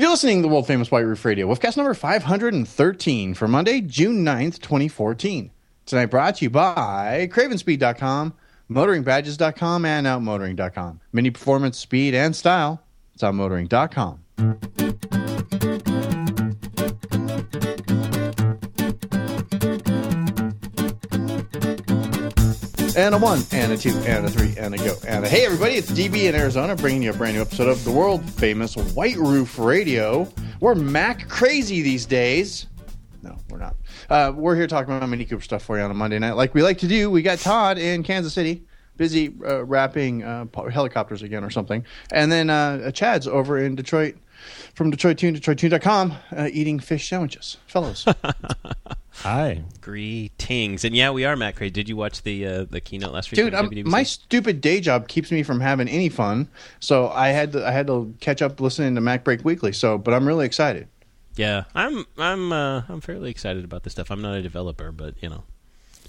You're listening to the world famous White Roof Radio, webcast number 513 for Monday, June 9th, 2014. Tonight brought to you by Cravenspeed.com, MotoringBadges.com, and OutMotoring.com. Mini performance, speed, and style. It's OutMotoring.com. And a one, and a two, and a three, and a go. And a hey, everybody, it's DB in Arizona bringing you a brand new episode of the world famous White Roof Radio. We're Mac crazy these days. No, we're not. Uh, we're here talking about Mini Cooper stuff for you on a Monday night, like we like to do. We got Todd in Kansas City, busy uh, wrapping uh, helicopters again or something. And then uh, Chad's over in Detroit, from Detroit Tune, DetroitTune.com, uh, eating fish sandwiches. Fellows. Hi. Greetings, and yeah, we are Mac Crazy. Did you watch the uh, the keynote last week? Dude, on my stupid day job keeps me from having any fun, so I had to I had to catch up listening to MacBreak Weekly. So, but I'm really excited. yeah, I'm I'm uh, I'm fairly excited about this stuff. I'm not a developer, but you know,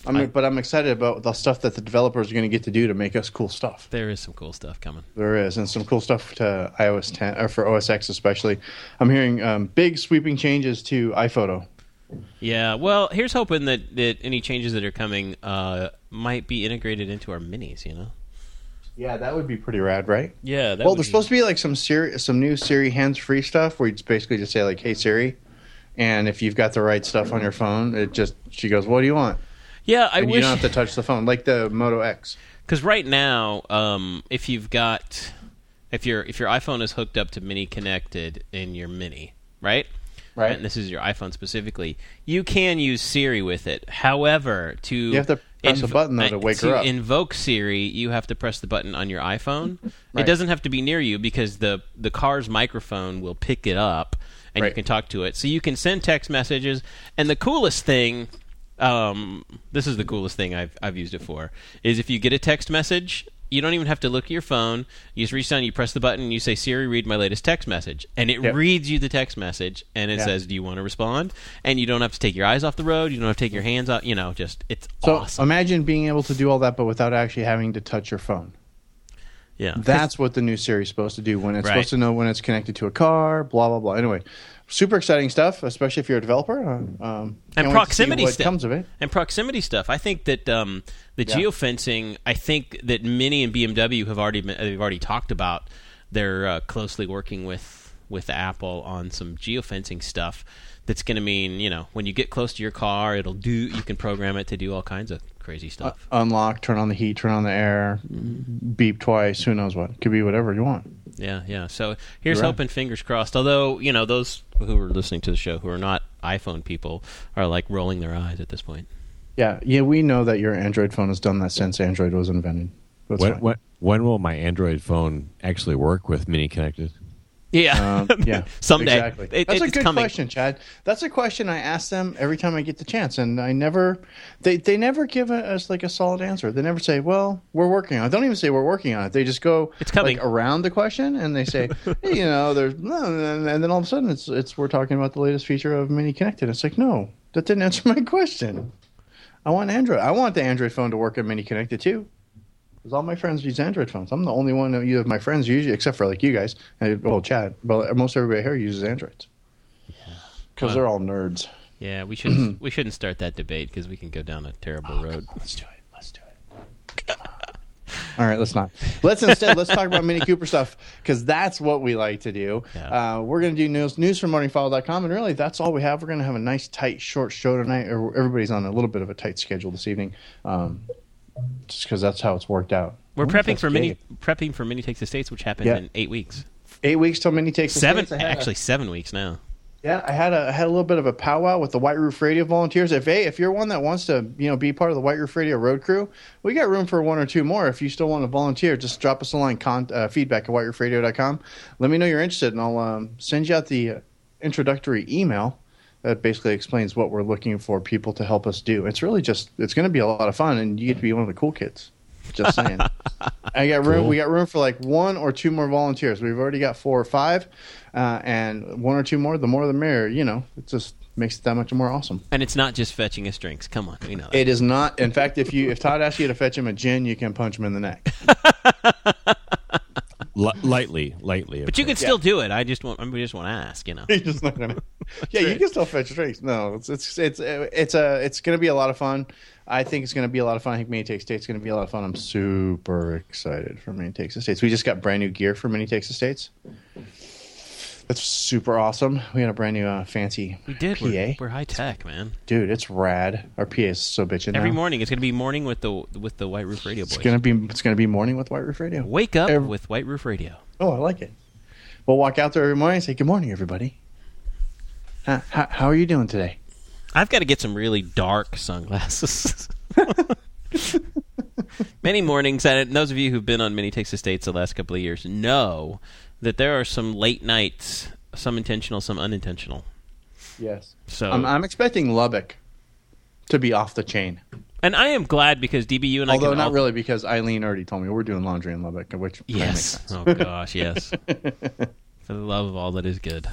I'm, I- but I'm excited about the stuff that the developers are going to get to do to make us cool stuff. there is some cool stuff coming. There is, and some cool stuff to iOS 10 or for OS X especially. I'm hearing um, big sweeping changes to iPhoto. Yeah, well, here's hoping that, that any changes that are coming uh, might be integrated into our minis. You know. Yeah, that would be pretty rad, right? Yeah. That well, there's supposed to be like some Siri, some new Siri hands-free stuff where you just basically just say like, "Hey Siri," and if you've got the right stuff on your phone, it just she goes, "What do you want?" Yeah, I and you don't have to touch the phone, like the Moto X. because right now, um, if you've got if your if your iPhone is hooked up to Mini Connected in your Mini, right? Right. And this is your iPhone specifically. You can use Siri with it. However, to You have to press a button, though, to wake to her up. invoke Siri, you have to press the button on your iPhone. Right. It doesn't have to be near you because the the car's microphone will pick it up and you can talk to it. So you can send text messages. And the coolest thing, um, this is the coolest thing I've I've used it for, is if you get a text message. You don't even have to look at your phone. You just reach down, you press the button, and you say, "Siri, read my latest text message," and it Yep. reads you the text message, and it Yeah. says, "Do you want to respond?" And you don't have to take your eyes off the road. You don't have to take your hands off. You know, just it's So awesome. imagine being able to do all that, but without actually having to touch your phone. yeah, That's what the new Siri is supposed to do when it's Right. supposed to know when it's connected to a car, blah blah blah. Anyway, super exciting stuff, especially if you're a developer. Uh, Um, can't wait to see proximity stuff. comes of it. and proximity stuff. I think that um, the Yeah. geofencing. I think that Mini and BMW have already been, they've already talked about. They're uh, closely working with with Apple on some geofencing stuff. That's going to mean you know when you get close to your car, it'll do. You can program it to do all kinds of crazy stuff. Unlock, turn on the heat, turn on the air, beep twice. Who knows what? Could be whatever you want. Yeah, yeah. So here's right. hoping, fingers crossed. Although you know those who are listening to the show who are not iPhone people are like rolling their eyes at this point. Yeah, yeah. We know that your Android phone has done that since Android was invented. That's When, when, when will my Android phone actually work with Mini Connected? Yeah, Um, yeah, someday. Exactly. It- That's a good coming. question, Chad. That's a question I ask them every time I get the chance, and I never, they they never give us like a solid answer. They never say, "Well, we're working on it." They don't even say we're working on it. They just go It's coming. like, around the question, and they say, hey, you know, there's, and then all of a sudden it's it's we're talking about the latest feature of Mini Connected. It's like, no, that didn't answer my question. I want Android. I want the Android phone to work at Mini Connected too. Because all my friends use Android phones. I'm the only one of you of my friends usually, except for like you guys. And, well, Chad. But most everybody here uses Androids. Because they're all nerds. Yeah, we shouldn't we shouldn't start that debate because we can go down a terrible road. Let's do it. Let's do it. All right, let's not. Let's instead let's talk about Mini Cooper stuff because that's what we like to do. Yeah. Uh, we're going to do news news from motoringfile.com, and really that's all we have. We're going to have a nice tight short show tonight. Or Everybody's on a little bit of a tight schedule this evening, um, just because that's how it's worked out. We're prepping for mini prepping for mini takes the states, which happened Yeah. in eight weeks. eight weeks till Mini takes the Seven, States. I a- actually seven weeks now. Yeah, I had a I had a little bit of a powwow with the White Roof Radio volunteers. If hey, if you're one that wants to, you know, be part of the White Roof Radio road crew, we got room for one or two more. If you still want to volunteer, just drop us a line, con- uh, feedback at whiteroofradio.com. Let me know you're interested, and I'll um, send you out the uh, introductory email that basically explains what we're looking for people to help us do. It's really just it's going to be a lot of fun, and you get to be one of the cool kids. Just saying. I got room. Cool. We got room for like one or two more volunteers. We've already got four or five, uh, and one or two more. The more, the merrier. You know, it just makes it that much more awesome. And it's not just fetching us drinks. Come on, you know that. It is not. In fact, if you if Todd asks you to fetch him a gin, you can punch him in the neck. Li- lightly, lightly. But you can still do it. I just want. I just want to ask. You know. You're just not gonna. Yeah, you can still fetch drinks. No, it's it's it's it's a it's gonna be a lot of fun. I think it's gonna be a lot of fun. I think Mini Takes States gonna be a lot of fun. I'm super excited for Mini Takes States. We just got brand new gear for Mini Takes States. That's super awesome. We got a brand new uh, fancy We did. PA. We're, we're high tech, man. Dude, it's rad. Our PA is so bitchin' Every now. morning it's gonna be morning with the with the White Roof Radio boys. It's gonna be it's gonna be morning with White Roof Radio. Wake up Every- with White Roof Radio. Oh, I like it. We'll walk out there every morning and say, "Good morning, everybody. How, how, how are you doing today?" I've got to get some really dark sunglasses. Many mornings, and those of you who've been on many Takes Estates the last couple of years know that there are some late nights, some intentional, some unintentional. Yes. So, I'm, I'm expecting Lubbock to be off the chain. and I am glad because DBU and I Although not all- really, because Eileen already told me we're doing laundry in Lubbock, which Yes. makes sense. Oh gosh, yes. For the love of all that is good.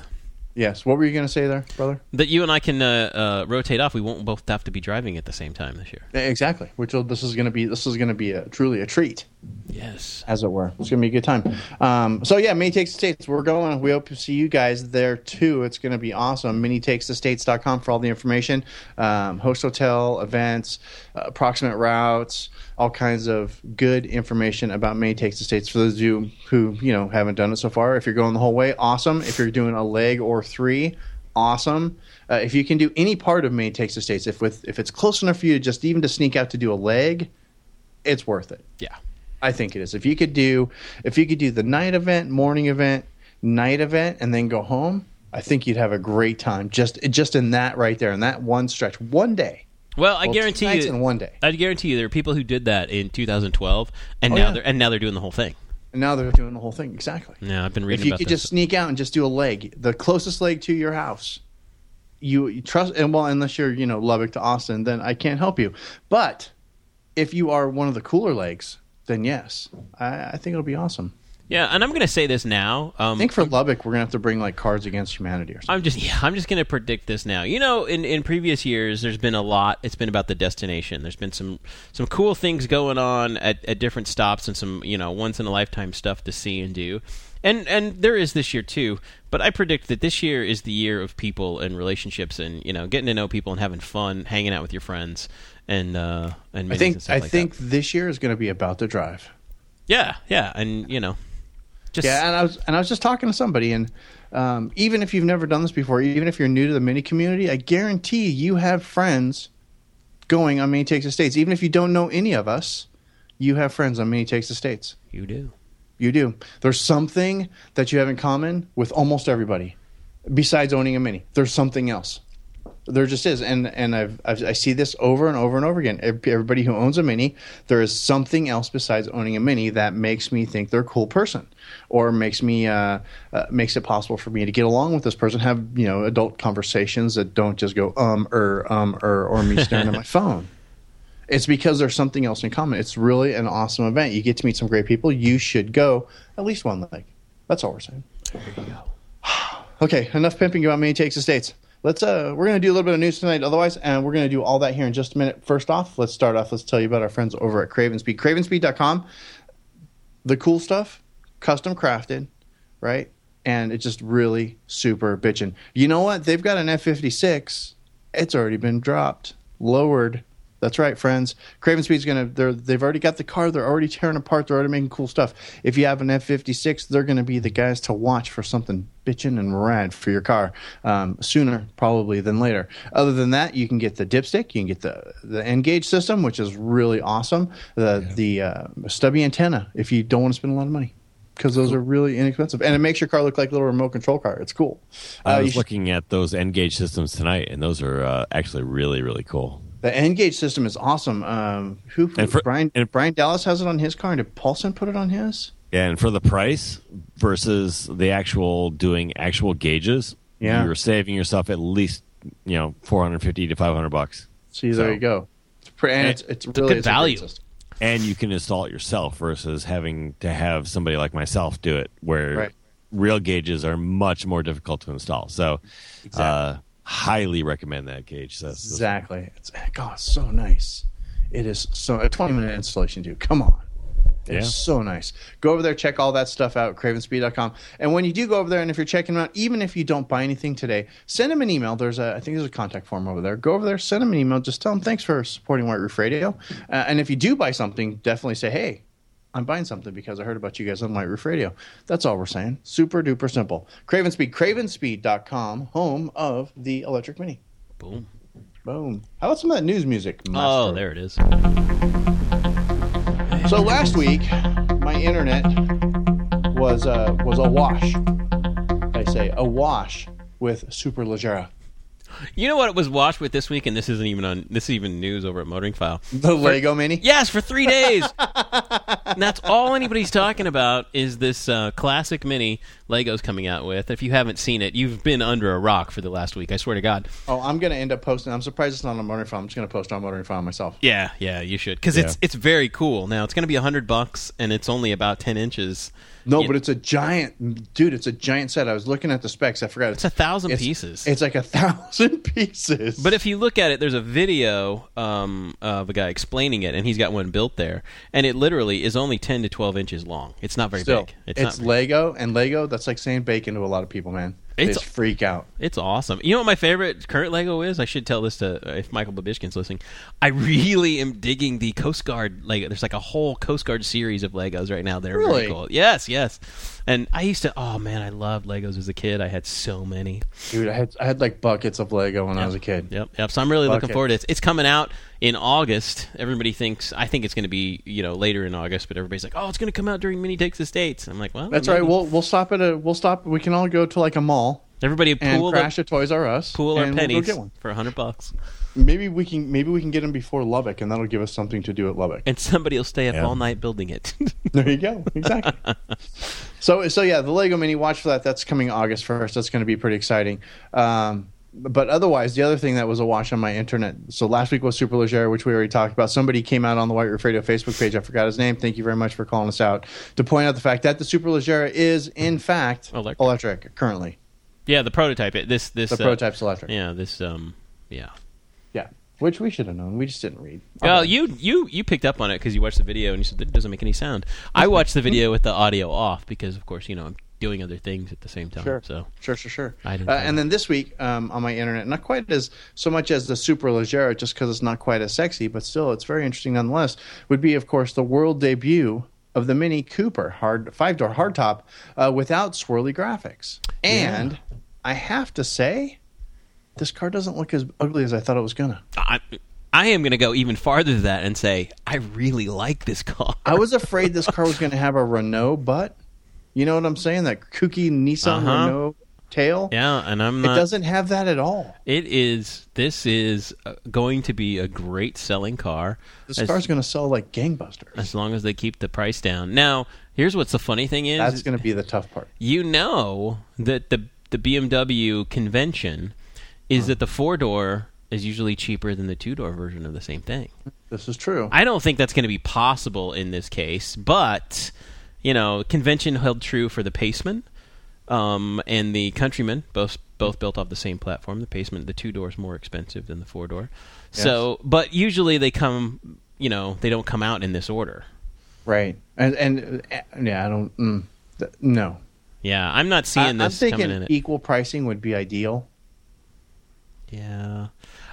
Yes. What were you going to say there, brother? That you and I can uh, uh, rotate off. We won't both have to be driving at the same time this year. Exactly. Which will, this is going to be this is going to be a, truly a treat, Yes. as it were. It's going to be a good time. Um, so yeah, Mini Takes the States. We're going. We hope to see you guys there too. It's going to be awesome. MiniTakesTheStates.com for all the information. Um, host hotel events, uh, approximate routes, all kinds of good information about Mini Takes the States for those of you who you know haven't done it so far. If you're going the whole way, awesome. If you're doing a leg or three, awesome. Uh, if you can do any part of Mini Takes the States, if with if it's close enough for you just even to sneak out to do a leg, it's worth it. Yeah. I think it is. If you could do if you could do the night event, morning event, night event, and then go home, I think you'd have a great time just just in that right there in that one stretch, one day. Well, I Well, guarantee you. in one day. I guarantee you, there are people who did that in 2012, and Oh, now yeah. they're and now they're doing the whole thing. And now they're doing the whole thing exactly. Yeah, I've been reading If you could this. just sneak out and just do a leg, the closest leg to your house, you, you trust. And well, unless you're you know Lubbock to Austin, then I can't help you. But if you are one of the cooler legs, then yes, I, I think it'll be awesome. yeah, and I'm going to say this now. Um, I think for Lubbock, we're gonna have to bring like Cards Against Humanity or something. I'm just yeah, I'm just going to predict this now. You know, in, in previous years, there's been a lot. It's been about the destination. There's been some some cool things going on at, at different stops, and some you know once in a lifetime stuff to see and do. And and there is this year too. But I predict that this year is the year of people and relationships, and you know getting to know people and having fun, hanging out with your friends, and uh, and I think and I like think that. this year is going to be about the drive. yeah, yeah, and you know, just Yeah, and I was and I was just talking to somebody, and um, even if you've never done this before, even if you're new to the mini community, I guarantee you have friends going on Mini Takes Estates. Even if you don't know any of us, you have friends on Mini Takes Estates. you do. You do. There's something that you have in common with almost everybody, besides owning a mini. There's something else. There just is, and and I've, I've I see this over and over and over again. Everybody who owns a mini, there is something else besides owning a mini that makes me think they're a cool person, or makes me uh, uh, makes it possible for me to get along with this person, have you know adult conversations that don't just go um er um er or me staring at my phone. It's because there's something else in common. It's really an awesome event. You get to meet some great people. You should go at least one leg. That's all we're saying. There you go. Okay, enough pimping about Mini Takes Estates. Let's uh we're gonna do a little bit of news tonight otherwise, and we're gonna do all that here in just a minute. First off, let's start off, let's tell you about our friends over at Cravenspeed. Cravenspeed.com. The cool stuff, custom crafted, right? And it's just really super bitching You know what? They've got an F fifty six. It's already been dropped, lowered. That's right, friends. Craven Speed's gonna. They're they've already got the car. They're already tearing apart. They're already making cool stuff. If you have an F fifty six, they're gonna be the guys to watch for something bitching and rad for your car um, sooner probably than later. Other than that, you can get the dipstick. You can get the the Engage system, which is really awesome. The the uh, stubby antenna. If you don't want to spend a lot of money. Because those are really inexpensive, and it makes your car look like a little remote control car. It's cool. I Uh, you was should- looking at those N-Gage systems tonight, and those are uh, actually really, really cool. The N-Gage system is awesome. Um, who And for- Brian and- Brian Dallas has it on his car, and did Paulson put it on his? Yeah, and for the price versus the actual doing actual gauges, Yeah. you're saving yourself at least you know 450 to 500 bucks, See, there So- you go. It's, pre- and it's, it's really good it's value. and you can install it yourself versus having to have somebody like myself do it, where Right. real gauges are much more difficult to install. So, uh, highly recommend that gauge system. Exactly. It's God, so nice. It is so a twenty minute installation too. Come on. It's Yeah. so nice. Go over there, check all that stuff out, cravenspeed.com. And when you do go over there, and if you're checking them out, even if you don't buy anything today, send them an email. There's a, I think there's a contact form over there. Go over there, send them an email. Just tell them thanks for supporting White Roof Radio. Uh, and if you do buy something, definitely say, hey, I'm buying something because I heard about you guys on White Roof Radio. That's all we're saying. Super duper simple. Craven Speed, cravenspeed.com, home of the Electric Mini. Boom. Boom. How about some of that news music? Oh, there it is. So last week, my internet was uh, was awash. I say awash with Superleggera. You know what it was washed with this week, and this isn't even on. This is even news over at Motoring File. The Lego Mini. Yes, for three days. and that's all anybody's talking about is this uh, classic mini Legos coming out with. If you haven't seen it, you've been under a rock for the last week. I swear to God. Oh, I'm gonna end up posting. I'm surprised it's not on Motoring File. I'm just gonna post on Motoring File myself. Yeah, yeah, you should because it's Yeah. it's very cool. Now it's going to be a hundred bucks, and it's only about ten inches. No, but it's a giant, dude. It's a giant set. I was looking at the specs. I forgot. It's a thousand it's- pieces. It's like a thousand pieces. But if you look at it, there's a video um, of a guy explaining it, and he's got one built there, and it literally is only 10 to 12 inches long. It's not very still, big. it's, It's. Lego, and Lego. That's like saying bacon to a lot of people, man. It's- freak out. It's awesome. You know what my favorite current Lego is? I should tell this to uh, if Michael Babishkin's listening. I really am digging the Coast Guard Lego. There's like a whole Coast Guard series of Legos right now. They're Really? very cool. Yes, yes. And I used to. Oh man, I loved Legos as a kid. I had so many. Dude, I had I had like buckets of Lego when I was a kid. Yep, yep. So I'm really looking forward to it. It's coming out in August. Everybody thinks I think it's going to be you know later in August, but everybody's like, oh, it's going to come out during Mini Takes the States. I'm like, well, That's maybe. right. We'll we'll stop at a we'll stop. We can all go to like a mall everybody and pool crash their, at Toys R Us. pool our and we'll pennies get one. for a hundred bucks, Maybe we can maybe we can get them before Lubbock, and that'll give us something to do at Lubbock. and somebody will stay up Yeah. all night building it. There you go. Exactly. so so yeah, the Lego Mini. Watch for that. That's coming August first. That's going to be pretty exciting. Um, but otherwise, the other thing that was a wash on my internet. So last week was Super Superleggera, which we already talked about. Somebody came out on the White Roof Radio Facebook page. I forgot his name. Thank you very much for calling us out to point out the fact that the Super Superleggera is in fact Electric. electric currently. Yeah, the prototype. It this this The uh, prototype's electric. Yeah, this um yeah. Yeah, which we should have known. We just didn't read. Well, you you you picked up on it because you watched the video and you said that it doesn't make any sound. I watched the video with the audio off because, of course, you know I'm doing other things at the same time. Sure. So Sure, sure, sure. I didn't uh, and then this week um, on my internet, not quite as so much as the Superleggera, just because it's not quite as sexy, but still it's very interesting nonetheless. Would be, of course, the world debut of the Mini Cooper hard five door hardtop uh, without swirly graphics. And I have to say, this car doesn't look as ugly as I thought it was gonna. I I am going to go even farther than that and say I really like this car. I was afraid this car was going to have a Renault butt. You know what I'm saying? That kooky Nissan Uh-huh. Renault tail. Yeah, and I'm It doesn't have that at all. It is. This is uh, going to be a great selling car. This as, car's going to sell like gangbusters. as long as they keep the price down. Now, here's what's the funny thing is. That's going to be the tough part. you know that the the BMW convention is that the four door is usually cheaper than the two door version of the same thing. This is true. I don't think that's going to be possible in this case, but you know, convention held true for the Paceman um, and the Countryman, both both built off the same platform. The Paceman, the two doors more expensive than the four door. So, but usually they come, you know, they don't come out in this order. right. And and uh, yeah, I don't. Mm, th- no. Yeah, I'm not I, seeing I'm this coming thinking equal pricing would be ideal. Yeah,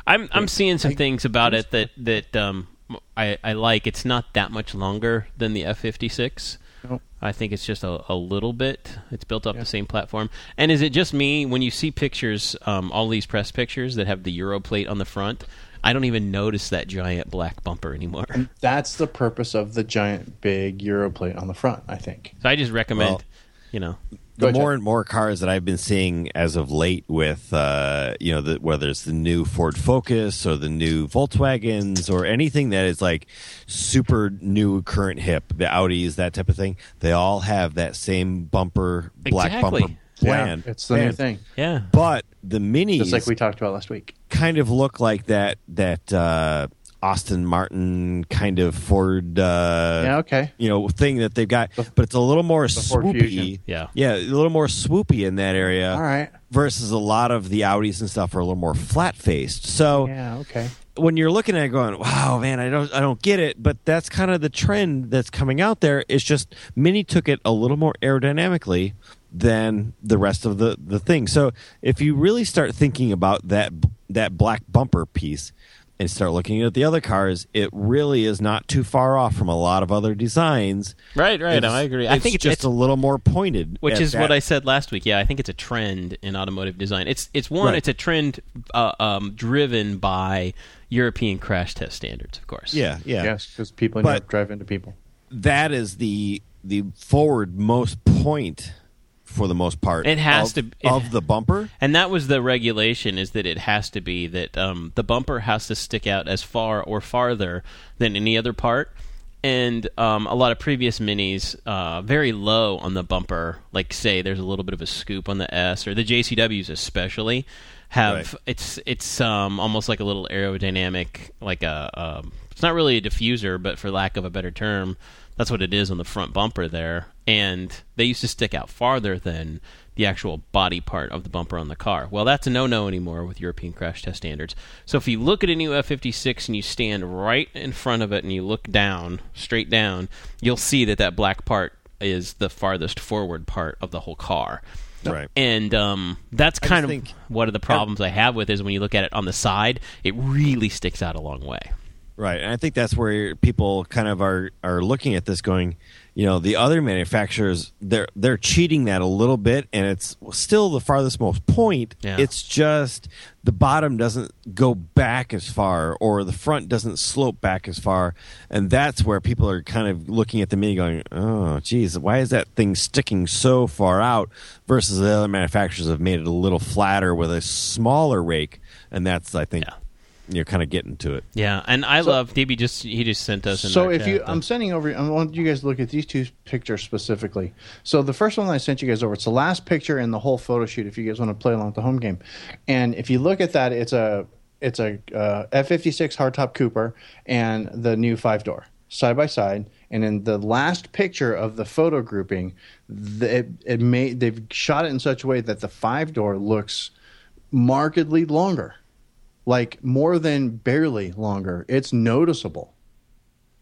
I'm I'm seeing some I- things about it that that um I I like. It's not that much longer than the F56. Nope. I think it's just a, a little bit. It's built off the same platform. And is it just me when you see pictures, um, all these press pictures that have the Euro plate on the front? I don't even notice that giant black bumper anymore. That's the purpose of the giant big Euro plate on the front. I think. So I just recommend, Well, you know, the ahead, more Jeff. and more cars that I've been seeing as of late with uh, you know the, whether it's the new Ford Focus or the new Volkswagens or anything that is like super new current hip the Audis that type of thing they all have that same bumper black Exactly. bumper plan Yeah, it's the new thing. yeah. but the minis Just like we talked about last week. kind of look like that that uh, Aston Martin kind of Ford uh, yeah. Okay. you know thing that they've got, but it's a little more swoopy. Yeah. yeah, a little more swoopy in that area. All right. Versus a lot of the Audis and stuff are a little more flat faced. So Yeah. Okay. when you're looking at it going, wow, man, I don't, I don't get it. But that's kind of the trend that's coming out there. It's just Mini took it a little more aerodynamically than the rest of the the thing. So if you really start thinking about that that black bumper piece and start looking at the other cars, it really is not too far off from a lot of other designs. Right, right. No, I agree. I think it's, just it's a little more pointed, which at is what I said last week. Yeah, I think it's a trend in automotive design. It's it's one. Right. It's a trend uh, um, driven by European crash test standards, of course. Yeah, yeah. Yes, because people But- end up drive into people. that is the the forward most point for the most part. It has of, to- it- of the bumper. And that was the regulation: is that it has to be that um, the bumper has to stick out as far or farther than any other part. And um, a lot of previous minis, uh, very low on the bumper, like say there's a little bit of a scoop on the S, or the JCWs especially, have Right. it's it's um, almost like a little aerodynamic, like a um, it's not really a diffuser, but for lack of a better term, that's what it is on the front bumper there. And they used to stick out farther than the actual body part of the bumper on the car. Well, that's a no-no anymore with European crash test standards. So if you look at a new F56 and you stand right in front of it and you look down, straight down, you'll see that that black part is the farthest forward part of the whole car. Right. And um, that's kind of think- one of the problems I have with is when you look at it on the side, it really sticks out a long way. Right, and I think that's where people kind of are are looking at this, going, you know, the other manufacturers they're they're cheating that a little bit, and it's still the farthest most point. Yeah. It's just the bottom doesn't go back as far, or the front doesn't slope back as far, and that's where people are kind of looking at the mini, going, oh, geez, why is that thing sticking so far out? Versus the other manufacturers have made it a little flatter with a smaller rake, and that's I think. Yeah. You're kind of getting to it. Yeah, and I love DB. Just he just sent us. In So if chat you, the- I'm sending over. I want you guys to look at these two pictures specifically. So the first one I sent you guys over, it's the last picture in the whole photo shoot. If you guys want to play along with the home game, and if you look at that, it's a it's a uh, F56 hardtop Cooper and the new five door side by side. And in the last picture of the photo grouping, the, it, it made they've shot it in such a way that the five door looks markedly longer, like more than barely longer. It's noticeable.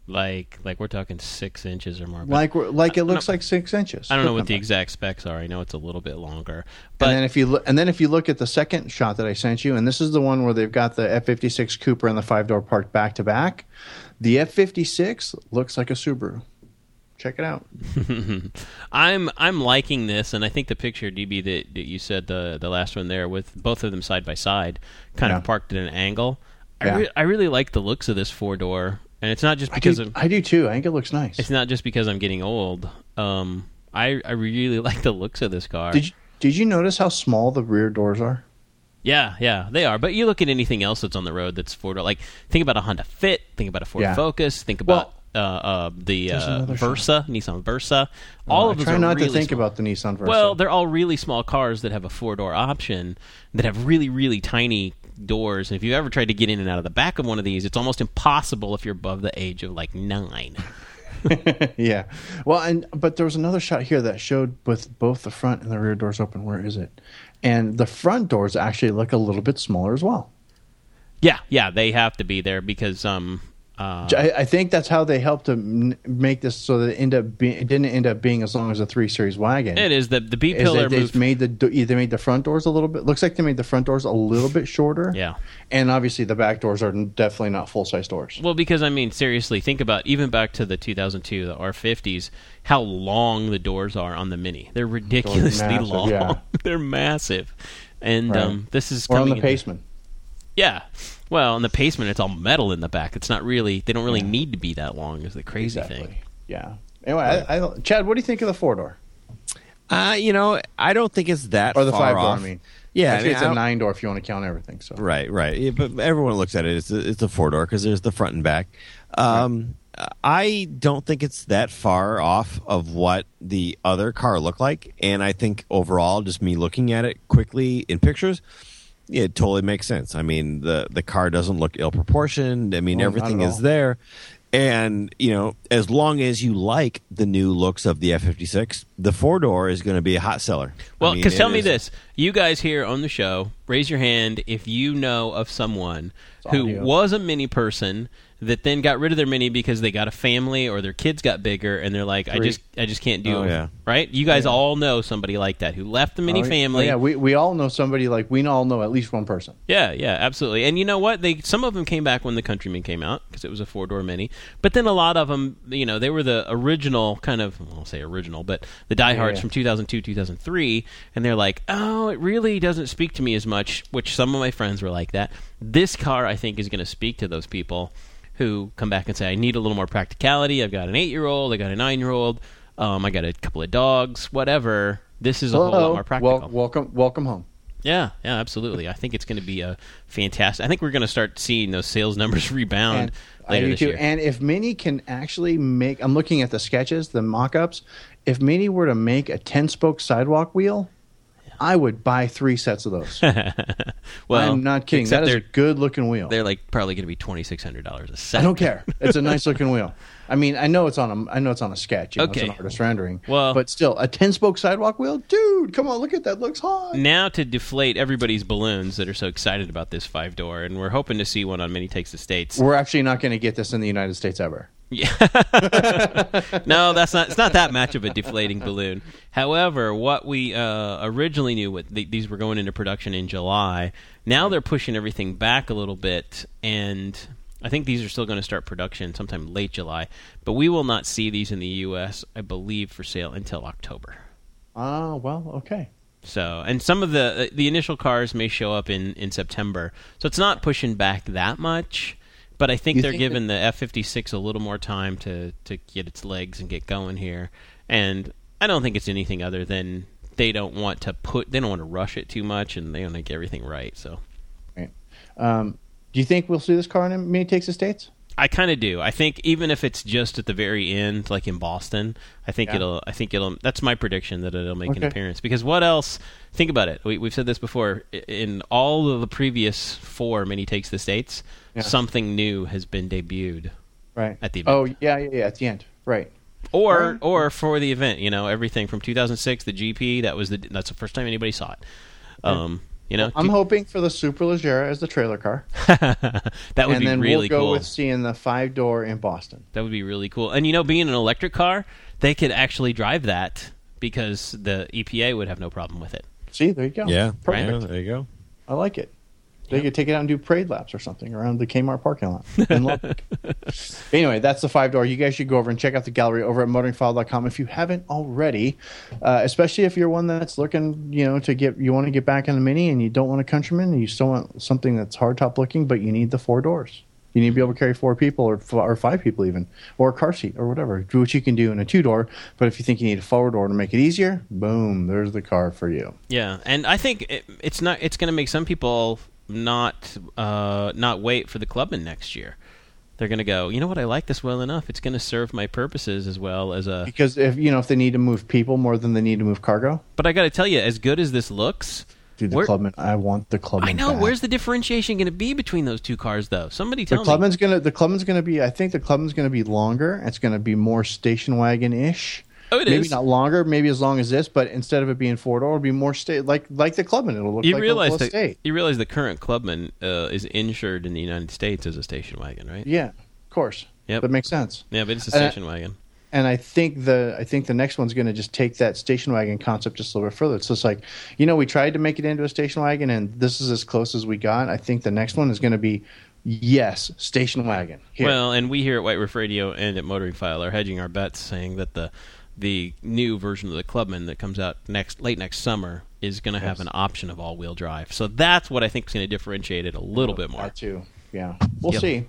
like like we're talking six inches or more. like we're- like it looks like six inches. I don't know what the exact specs are. I know it's a little bit longer, But and then if you look, and then if you look at the second shot that I sent you, and this is the one where they've got the F fifty six Cooper and the five door parked back to back. The F fifty six looks like a Subaru. Check it out. I'm I'm liking this, and I think the picture DB that, that you said the the last one there with both of them side by side, kind Yeah. of parked at an angle. I, Yeah. re- I really like the looks of this four door, and it's not just I because do, of I do too. I think it looks nice. it's not just because I'm getting old. Um, I I really like the looks of this car. Did you, did you notice how small the rear doors are? Yeah, yeah, they are. But you look at anything else that's on the road that's four door. Like think about a Honda Fit. Think about a Ford Yeah. Focus. Think about uh, uh, the uh, another Versa, Nissan Versa. All I of those try are not really to think small. about the Nissan Versa. Well, they're all really small cars that have a four door option that have really, really tiny doors. And if you've ever tried to get in and out of the back of one of these, it's almost impossible if you're above the age of like nine. yeah. Well, and but there was another shot here that showed with both the front and the rear doors open. Where is it? And the front doors actually look a little bit smaller as well. Yeah, yeah, they have to be there because um. Uh, I, I think that's how they helped to m- make this so that it end up being, it didn't end up being as long as a three series wagon. it is the the B pillar. they made the do- they made the front doors a little bit. Looks like they made the front doors a little bit shorter. Yeah. and obviously the back doors are definitely not full size doors. Well, because I mean, seriously, think about even back to the 2002, the R50s, how long the doors are on the Mini. They're ridiculously massive, long. yeah. They're massive, and Right. um, this is Or on the Paceman. Yeah, well, in the Paceman, it's all metal in the back. It's not really. They don't really need to be that long. Is the crazy thing. Yeah. Anyway, I, I, Chad, what do you think of the four door Uh, you know, I don't think it's that or the five door? I mean, yeah, I mean, it's I a don't- nine door if you want to count everything. So Right, right. Yeah, but everyone looks at it. It's a, it's a four door because there's the front and back. Um, I don't think it's that far off of what the other car looked like, and I think overall, just me looking at it quickly in pictures, it totally makes sense. I mean, the the car doesn't look ill proportioned. I mean, not everything is there. And you know, as long as you like the new looks of the F fifty six, the four door is going to be a hot seller. I Well, mean, because it tell me this: you guys here on the show, raise your hand if you know of someone who audio. was a mini person that then got rid of their mini because they got a family or their kids got bigger, and they're like, I just, I just can't do Oh, it. yeah. Right? You guys all know somebody like that who left the mini Oh, family. Yeah, we, we all know somebody like we all know at least one person. Yeah, yeah, absolutely. And you know what? They some of them came back when the Countryman came out because it was a four door Mini. But then a lot of them, you know, they were the original kind of, well, I'll say original, but the diehards yeah. from 2002, 2003, and they're like, oh, it really doesn't speak to me as much. Which some of my friends were like that. This car, I think, is going to speak to those people who come back and say, I need a little more practicality. I've got an eight year old, I got a nine year old, um, I got a couple of dogs, whatever. This is a whole lot more practical. Wel- welcome, welcome home. Yeah, yeah, absolutely. I think it's going to be a fantastic. I think we're going to start seeing those sales numbers rebound And I later do this too. year. And if Mini can actually make, I'm looking at the sketches, the mock-ups. If Mini were to make a 10-spoke sidewalk wheel, I would buy three sets of those. well, I'm not kidding. That is a good-looking wheel. they're like probably going to be twenty six hundred dollars a set. I don't care. It's a nice-looking wheel. I mean, I know it's on a, I know it's on a sketch. You know, Okay. it's an artist rendering. Well- but still, a 10-spoke sidewalk wheel, dude. Come on, look at that. Looks hot. Now to deflate everybody's balloons that are so excited about this five door, and we're hoping to see one on Mini Takes the States. We're actually not going to get this in the United States ever. Yeah. no, that's not. It's not that much of a deflating balloon. However, what we uh, originally knew, what th- these were going into production in July. Now they're pushing everything back a little bit, and I think these are still going to start production sometime late July. But we will not see these in the U.S. I believe for sale until October. Ah, well, okay. So, and some of the the initial cars may show up in in September. So it's not pushing back that much, but I think You they're think giving the F fifty six a little more time to to get its legs and get going here. And I don't think it's anything other than they don't want to put they don't want to rush it too much, and they want to get everything right. So Right. Um, do you think we'll see this car in Mini Takes the States? I kind of do. I think even if it's just at the very end, like in Boston, I think Yeah. it'll. I think it'll. That's my prediction that it'll make an appearance. Because what else? Think about it. We, we've said this before. In all of the previous four mini takes the states, Yeah. something new has been debuted, Right. At the Oh, yeah, yeah, yeah, at the end. Right. or Right. or for the event. You know, everything from 2006, the GP. That was the. That's the first time anybody saw it. Um, you know, I'm hoping for the Superleggera as the trailer car. that would and be then really we'll go cool. with seeing the five door in Boston. That would be really cool. And you know, being an electric car, they could actually drive that because the EPA would have no problem with it. See, there you go. Yeah, Perfect. yeah, there you go. I like it. They could take it out and do parade laps or something around the Kmart parking lot. anyway, that's the five door. You guys should go over and check out the gallery over at motoringfile.com if you haven't already. Uh, especially if you're one that's looking, you know, to get you want to get back in the mini and you don't want a countryman and you still want something that's hardtop looking, but you need the four doors. You need to be able to carry four people or, f- or five people even, or a car seat or whatever. Do what you can do in a two door. But if you think you need a four door to make it easier, boom, there's the car for you. Yeah, and I think it, it's not. It's going to make some people not uh, not wait for the Clubman next year. They're going to go. You know what? I like this well enough. It's going to serve my purposes as well as a. Because if you know if they need to move people more than they need to move cargo, But I got to tell you, as good as this looks, dude, the where- Clubman. I want the Clubman. I know. back. Where's the differentiation going to be between those two cars, though? Somebody the tell me. Clubman's gonna the Clubman's gonna be? I think the Clubman's gonna be longer. It's gonna be more station wagon ish. Oh, it maybe is. not longer, maybe as long as this, but instead of it being four door, it'll be more state like like the Clubman. It'll look You like realize that you realize the current Clubman uh, is insured in the United States as a station wagon, right? Yeah, of course. Yep. that makes sense. Yeah, but it's a station wagon. And I think the I think the next one's going to just take that station wagon concept just a little bit further. It's just like, you know, we tried to make it into a station wagon, and this is as close as we got. I think the next one is going to be, yes, station wagon. Here. Well, and we here at White Roof Radio and at Motoring File are hedging our bets, saying that the the new version of the Clubman that comes out next late next summer is going to have an option of all wheel drive. So that's what I think is going to differentiate it a little bit more. That too. Yeah, we'll Yep. see.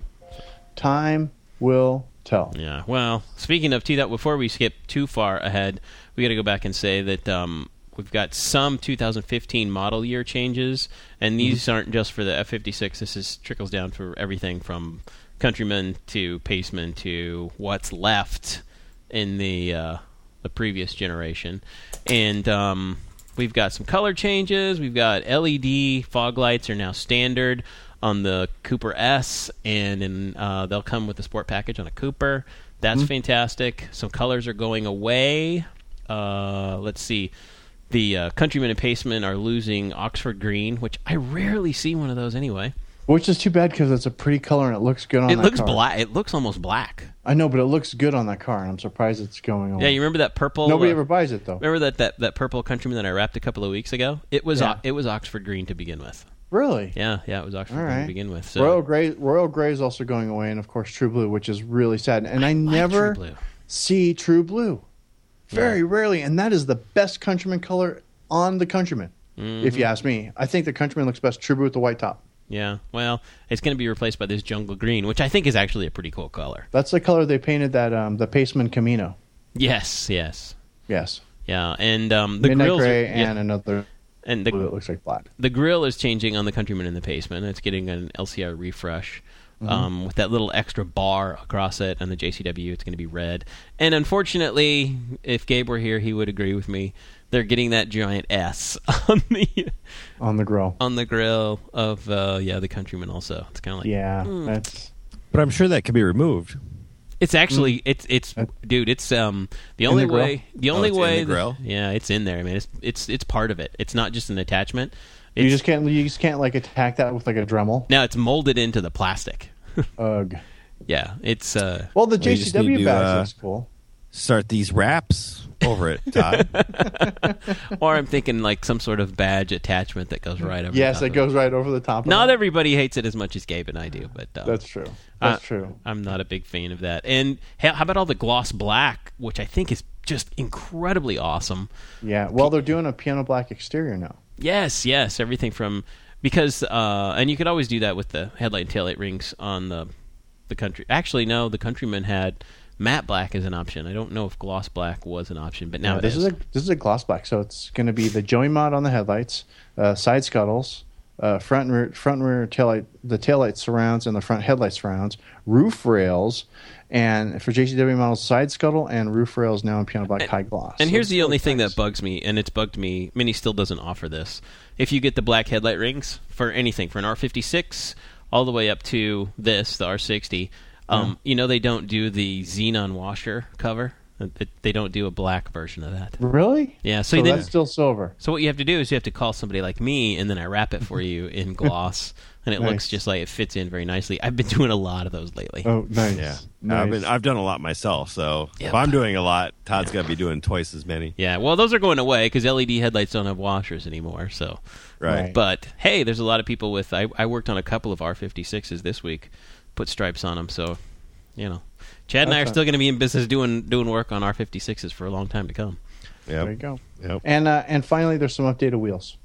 Time will tell. Yeah. Well, speaking of T, that before we skip too far ahead, we got to go back and say that um, we've got some 2015 model year changes, and these aren't just for the F56. This is trickles down for everything from Countryman to Paceman to what's left in the uh, the previous generation, and um, we've got some color changes. We've got LED fog lights are now standard. on the Cooper S, and in, uh, they'll come with the sport package on a Cooper. That's fantastic. Some colors are going away. Uh, let's see. The uh, Countryman and Paceman are losing Oxford Green, which I rarely see one of those anyway. Which is too bad because it's a pretty color and it looks good on It that looks car. black. It looks almost black. I know, but it looks good on that car, and I'm surprised it's going away. Yeah, you remember that purple? Nobody uh, ever buys it though. Remember that, that, that purple Countryman that I wrapped a couple of weeks ago? It was Yeah. It was Oxford Green to begin with. Really? Yeah, yeah, it was Oxford Green to begin with. So Royal Gray, Royal Gray is also going away, and of course True Blue, which is really sad. And I, like never True Blue. see True Blue, very rarely, and that is the best Countryman color on the Countryman. Mm-hmm. If you ask me, I think the Countryman looks best True Blue with the white top. Yeah, well, it's going to be replaced by this jungle green, which I think is actually a pretty cool color. That's the color they painted that um, the Paceman Camino. Yes, yes, Yes, yeah, and um, the midnight grills gray are, yeah, and another and blue the that looks like black. the grill is changing on the Countryman in the Paceman. It's getting an LCI refresh. Mm-hmm. Um, with that little extra bar across it, and the JCW, it's going to be red. And unfortunately, if Gabe were here, he would agree with me. They're getting that giant S on the on the grill. on the grill of uh, yeah the Countryman. Also, it's kind of like Yeah, Hmm. that's But I'm sure that can be removed. It's actually it's it's dude. It's um the only the way the Oh, only it's in way the grill? yeah it's in there. I mean it's it's it's part of it. It's not just an attachment. It's, you just can't you just can't like attack that with like a Dremel. now it's molded into the plastic. Ugh. yeah, it's uh Well, the Well, you just need JCW to, badge uh, looks cool. Start these wraps over it, Todd. or I'm thinking like some sort of badge attachment that goes right over. Yes, it top of goes right over the top. of Not it. everybody hates it as much as Gabe and I do, but uh, That's true. That's Uh, true. I'm not a big fan of that. And how how about all the gloss black, which I think is just incredibly awesome. Yeah. Well, they're doing a piano black exterior now. Yes, yes, everything from because uh, and you could always do that with the headlight and taillight rings on the the country. Actually, no, the Countryman had matte black is an option. I don't know if gloss black was an option, but now Yeah, this is. a this is a gloss black, so it's going to be the Joey mod on the headlights, uh, side scuttles, uh, front and rear, front and rear taillight, the taillight surrounds and the front headlight surrounds, roof rails, and for JCW models, side scuttle and roof rails now in piano black high gloss. And So here's the really only thing nice. that bugs me, and it's bugged me. Mini still doesn't offer this. If you get the black headlight rings for anything, for an R56 all the way up to this, the R60, um, you know they don't do the xenon washer cover. They- They don't do a black version of that. really. Yeah, so, So then, that's still silver. so what you have to do is you have to call somebody like me, and then I wrap it for you in gloss, and it looks just like it fits in very nicely. I've been doing a lot of those lately. Oh, nice. yeah, Nice. I've been I've done a lot myself. So Yep. if I'm doing a lot, Todd's got to be doing twice as many. Yeah, well, those are going away because LED headlights don't have washers anymore. So, Right. Right. But hey, there's a lot of people with. I, I worked on a couple of R56s this week, put stripes on them. So, you know, Chad and I are That's still going to be in business doing doing work on R56s for a long time to come. Yeah, there you go. Yep. And uh, and finally, there's some updated wheels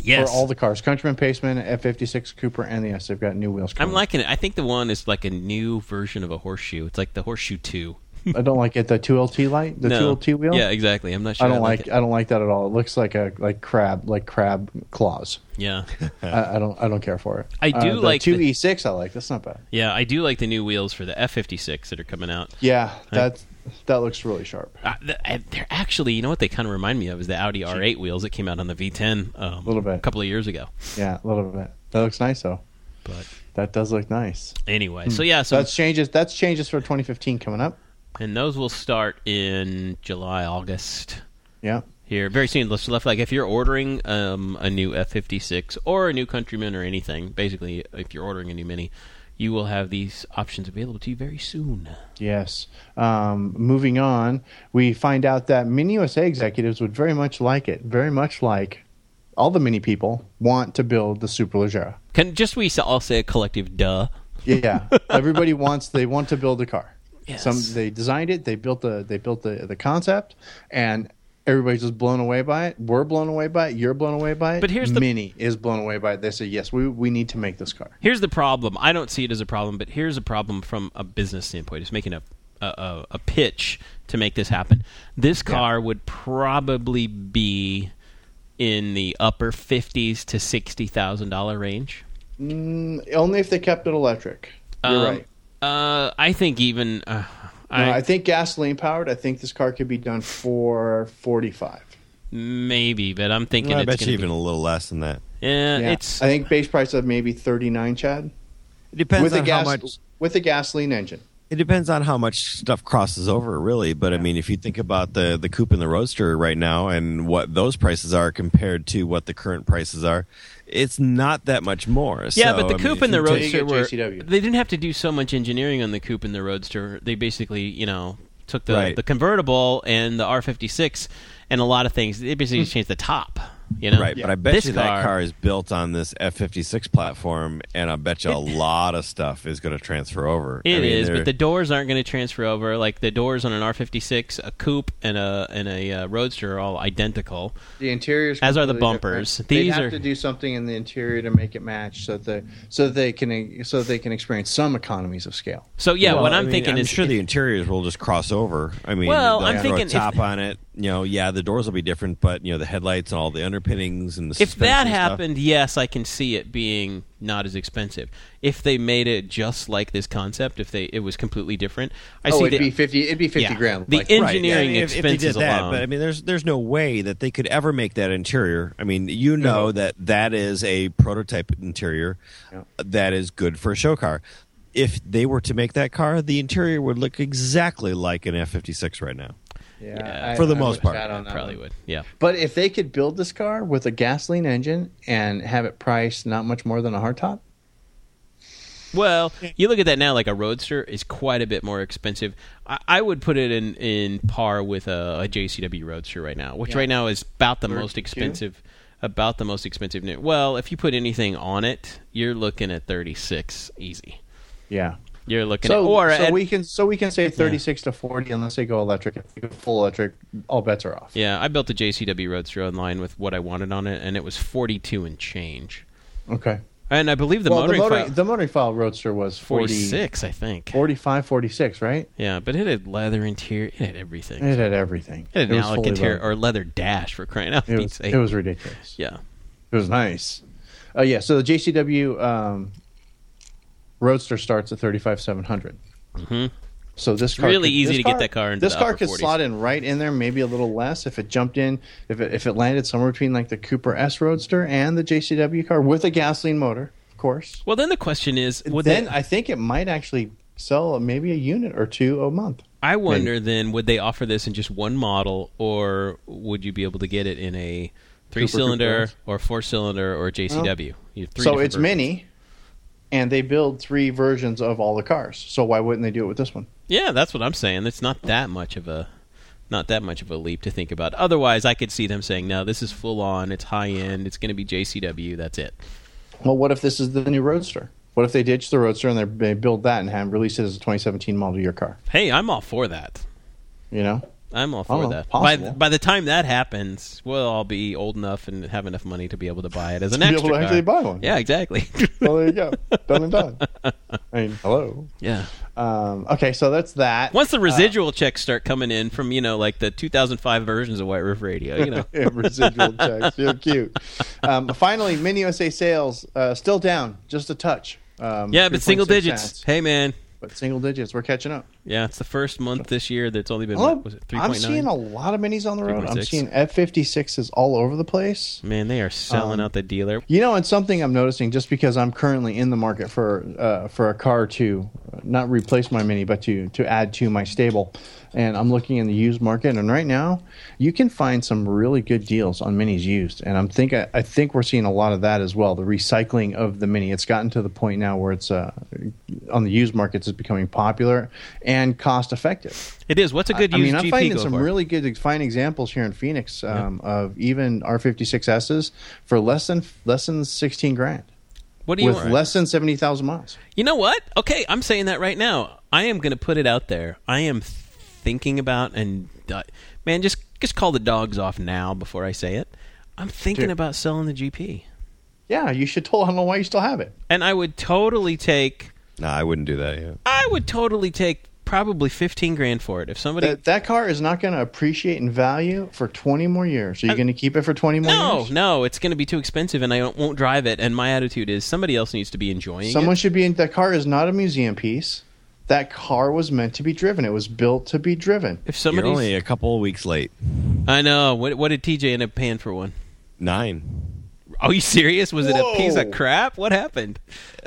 Yes, for all the cars. Countryman, Paceman, F56, Cooper, and the S. They've got new wheels. I'm liking it. I think the one is like a new version of a horseshoe. It's like the horseshoe two. I don't like it. The 2LT light, the no. 2LT wheel. Yeah, exactly. I'm not sure. I don't like. it. I don't like that at all. It looks like a like crab, like crab claws. Yeah, I, I don't. I don't care for it. I do uh, like two the- E6. I like. That's not bad. yeah. I do like the new wheels for the F56 that are coming out. Yeah, that that looks really sharp. Uh, uh, they're actually, you know what they kind of remind me of is the Audi R8 wheels that came out on the V10 um, Little bit. a couple of years ago. Yeah, a little bit. That looks nice though. But That does look nice. anyway, so yeah, so that's changes. That's changes for 2015 coming up. And those will start in July, August Yeah. here very soon. Let's left like if you're ordering um, a new F56 or a new Countryman or anything, basically if you're ordering a new Mini, you will have these options available to you very soon. Yes. Um, moving on, we find out that Mini USA executives would very much like it. Very much like all the Mini people want to build the Superleggera. Can just we all say a collective duh? Yeah, everybody wants. They want to build a car. Yes. Some they designed it. They built the they built the the concept, and everybody's just blown away by it. We're blown away by it. You're blown away by it. But here's the- Mini is blown away by it. They say yes, we we need to make this car. Here's the problem. I don't see it as a problem, but here's a problem from a business standpoint. It's making a a, a, pitch to make this happen. This car would probably be in the upper fifties to sixty thousand dollar range. Mm, only if they kept it electric. You're Um, right. Uh, I think even uh, No, I, I think gasoline powered. I think this car could be done for forty five. maybe, but I'm thinking Well, I it's bet you even be, a little less than that. Yeah, Yeah. it's I think base price of maybe thirty nine, Chad, It depends with a on gas how much. with a gasoline engine. It depends on how much stuff crosses over, really. But I mean, if you think about the the coupe and the roadster right now, and what those prices are compared to what the current prices are, it's not that much more. Yeah, So, but the I coupe if and the roadster were, they didn't have to do so much engineering on the coupe and the roadster. They basically, you know, took the Right. the convertible and the R56 and a lot of things. They basically just changed the top. You know, Right, but I bet This you that car is built on this F56 platform, and I bet you a lot of stuff is going to transfer over. It I is, but the doors aren't going to transfer over. Like the doors on an R56, a coupe, and a and a uh, roadster are all identical. The interiors, As are the bumpers. different. They These have are- to do something in the interior to make it match, so that they, so that they can so that they can experience some economies of scale. So yeah, Well, what I I'm mean, thinking I'm is sure the interiors will just cross over. I mean, Well, I'm throw thinking a if- top on it. You know, yeah, the doors will be different, but you know, the headlights and all the underpinnings and the stuff. if that suspension stuff- happened, yes, I can see it being not as expensive. If they made it just like this concept, if they it was completely different, I oh, see it'd the, be fifty. It'd be fifty Yeah. grand. The like, in- Right, engineering yeah, if, if they did expenses that, alone. but I mean, there's there's no way that they could ever make that interior. I mean, you know that that is a prototype interior Yeah. that is good for a show car. If they were to make that car, the interior would look exactly like an F56 right now. Yeah, Yeah. I- For the I most part. chat on probably one. would. Yeah. But if they could build this car with a gasoline engine and have it priced not much more than a hardtop, Well, you look at that now. Like a roadster is quite a bit more expensive. I, I would put it in in par with a, a JCW roadster right now, which Yeah. right now is about the most 32? expensive. About the most expensive. new- Well, if you put anything on it, you're looking at thirty six easy. yeah. You're looking So, at or so at- we can so we can say thirty six to forty unless they go electric. If they go full electric, all bets are off. yeah. I built a JCW roadster online with what I wanted on it, and it was forty two and change. Okay. And I believe the well, motoring the motoring, file, the motoring file roadster was 40, 46, I think. 45, 46, right? Yeah, but it had leather interior. It had everything. It had everything. It had an fully interior or leather dash for crying out. It was, it was ridiculous. yeah. It was nice. Oh yeah, so the JCW um, Roadster starts at thirty five seven hundred. Mhm. So this car really could- easy to get that car into This car could 40s. slot in right in there, maybe a little less if it jumped in. If it, if it landed somewhere between like the Cooper S Roadster and the JCW car with a gasoline motor, of course. Well, then the question is, would then they, I think it might actually sell maybe a unit or two a month. I wonder then would they offer this in just one model, or would you be able to get it in a three cylinder Cooper or four cylinder or JCW? Three so it's versions. mini, and they build three versions of all the cars. So why wouldn't they do it with this one? Yeah, that's what I'm saying. It's not that much of a not that much of a leap to think about. Otherwise, I could see them saying, "No, this is full on. It's high end. It's going to be JCW. That's it." Well, what if this is the new Roadster? What if they ditch the Roadster and they build that and have release it as a 2017 model year car? Hey, I'm all for that. You know, I'm all for Oh, that. By possible. by the time that happens, we'll all be old enough and have enough money to be able to buy it as an To be able to actually buy one. Yeah, exactly. well, there you go, done and done. I mean, hello. yeah. Um, okay, so that's that. Once the residual checks start coming in from you know like the 2005 versions of White Roof Radio, you know. Residual checks, you're cute. Um, finally, Mini USA sales uh, still down, just a touch. Um, yeah, but single digits. cents. Hey man. But single digits. We're catching up. Yeah, it's the first month this year that's only been what, was it three I'm 3.9? seeing a lot of minis on the road. I'm 3.6. seeing F56s all over the place. Man, they are selling Um, out the dealer. You know, and something I'm noticing just because I'm currently in the market for uh, for a car to uh, not replace my Mini, but to to add to my stable, and I'm looking in the used market, and right now you can find some really good deals on Minis used, and I'm think I, I think we're seeing a lot of that as well. The recycling of the Mini, it's gotten to the point now where it's uh, on the used markets, it's becoming popular and cost effective. It is. What's a good I used mean, I'm finding some for? really good, fine examples here in Phoenix um, of even R56s for less than less than 16 grand What do you with less than 70,000 miles. You know what? Okay, I'm saying that right now. I am going to put it out there. I am thinking about and uh, man, just just call the dogs off now before I say it. I'm thinking Dude. about selling the GP, Yeah, you should tell. I don't know why you still have it. and I would totally take. No, I wouldn't do that. Yeah. I would totally take probably 15 grand for it if somebody. That, that car is not going to appreciate in value for 20 more years. Are you going to keep it for 20 more no, years? no, it's going to be too expensive, and I don't, won't drive it. And my attitude is somebody else needs to be enjoying Someone it. should be in. That car is not a museum piece. That car was meant to be driven. It was built to be driven. If You're somebody's, only a couple of weeks late. I know. What, what did TJ end up paying for one? Nine. Are you serious? Was it a piece of crap? What happened?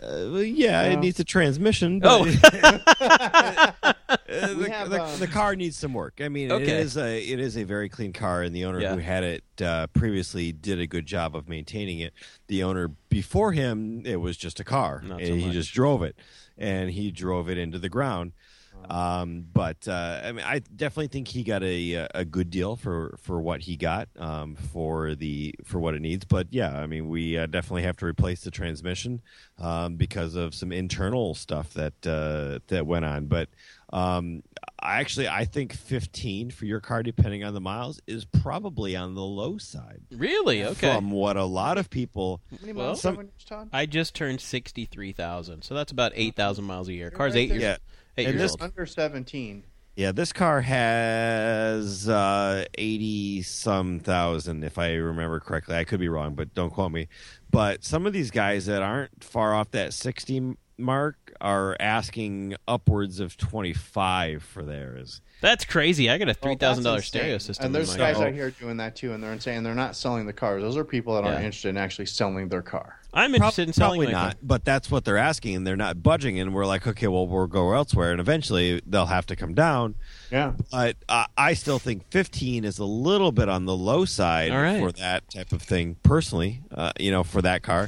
Uh, well, yeah, it needs a transmission. Oh. but- Uh, We the, have, the- um, the car needs some work. I mean, it Okay. is a it is a very clean car, and the owner Yeah. who had it uh, previously did a good job of maintaining it. The owner before him, it was just a car, Not and so he much. just drove it, and he drove it into the ground. Um, but uh, I mean, I definitely think he got a a good deal for for what he got um, for the for what it needs. But yeah, I mean, we uh, definitely have to replace the transmission um, because of some internal stuff that uh, that went on. But um, actually, I think 15 for your car, depending on the miles, is probably on the low side Really? Okay. from what a lot of people. How many Well, miles some- on yours, I just turned sixty-three thousand, so that's about eight thousand miles a year. Car's right eight there. years, Yeah. eight And years this- old. Under 17. Yeah, this car has uh, 80 some thousand, if I remember correctly. I could be wrong, but don't quote me. But some of these guys that aren't far off that 60 mark are asking upwards of 25 for theirs. That's crazy. I got a three thousand dollar that's stereo system. And there's guys out here doing that too, and they're saying they're not selling the cars. Those are people that aren't Yeah. interested in actually selling their car. I'm interested in selling Probably my not, car. but that's what they're asking, and they're not budging. And we're like, okay, well, we'll go elsewhere, and eventually they'll have to come down. Yeah. But uh, I still think 15 is a little bit on the low side All right. for that type of thing, personally. Uh, you know, for that car.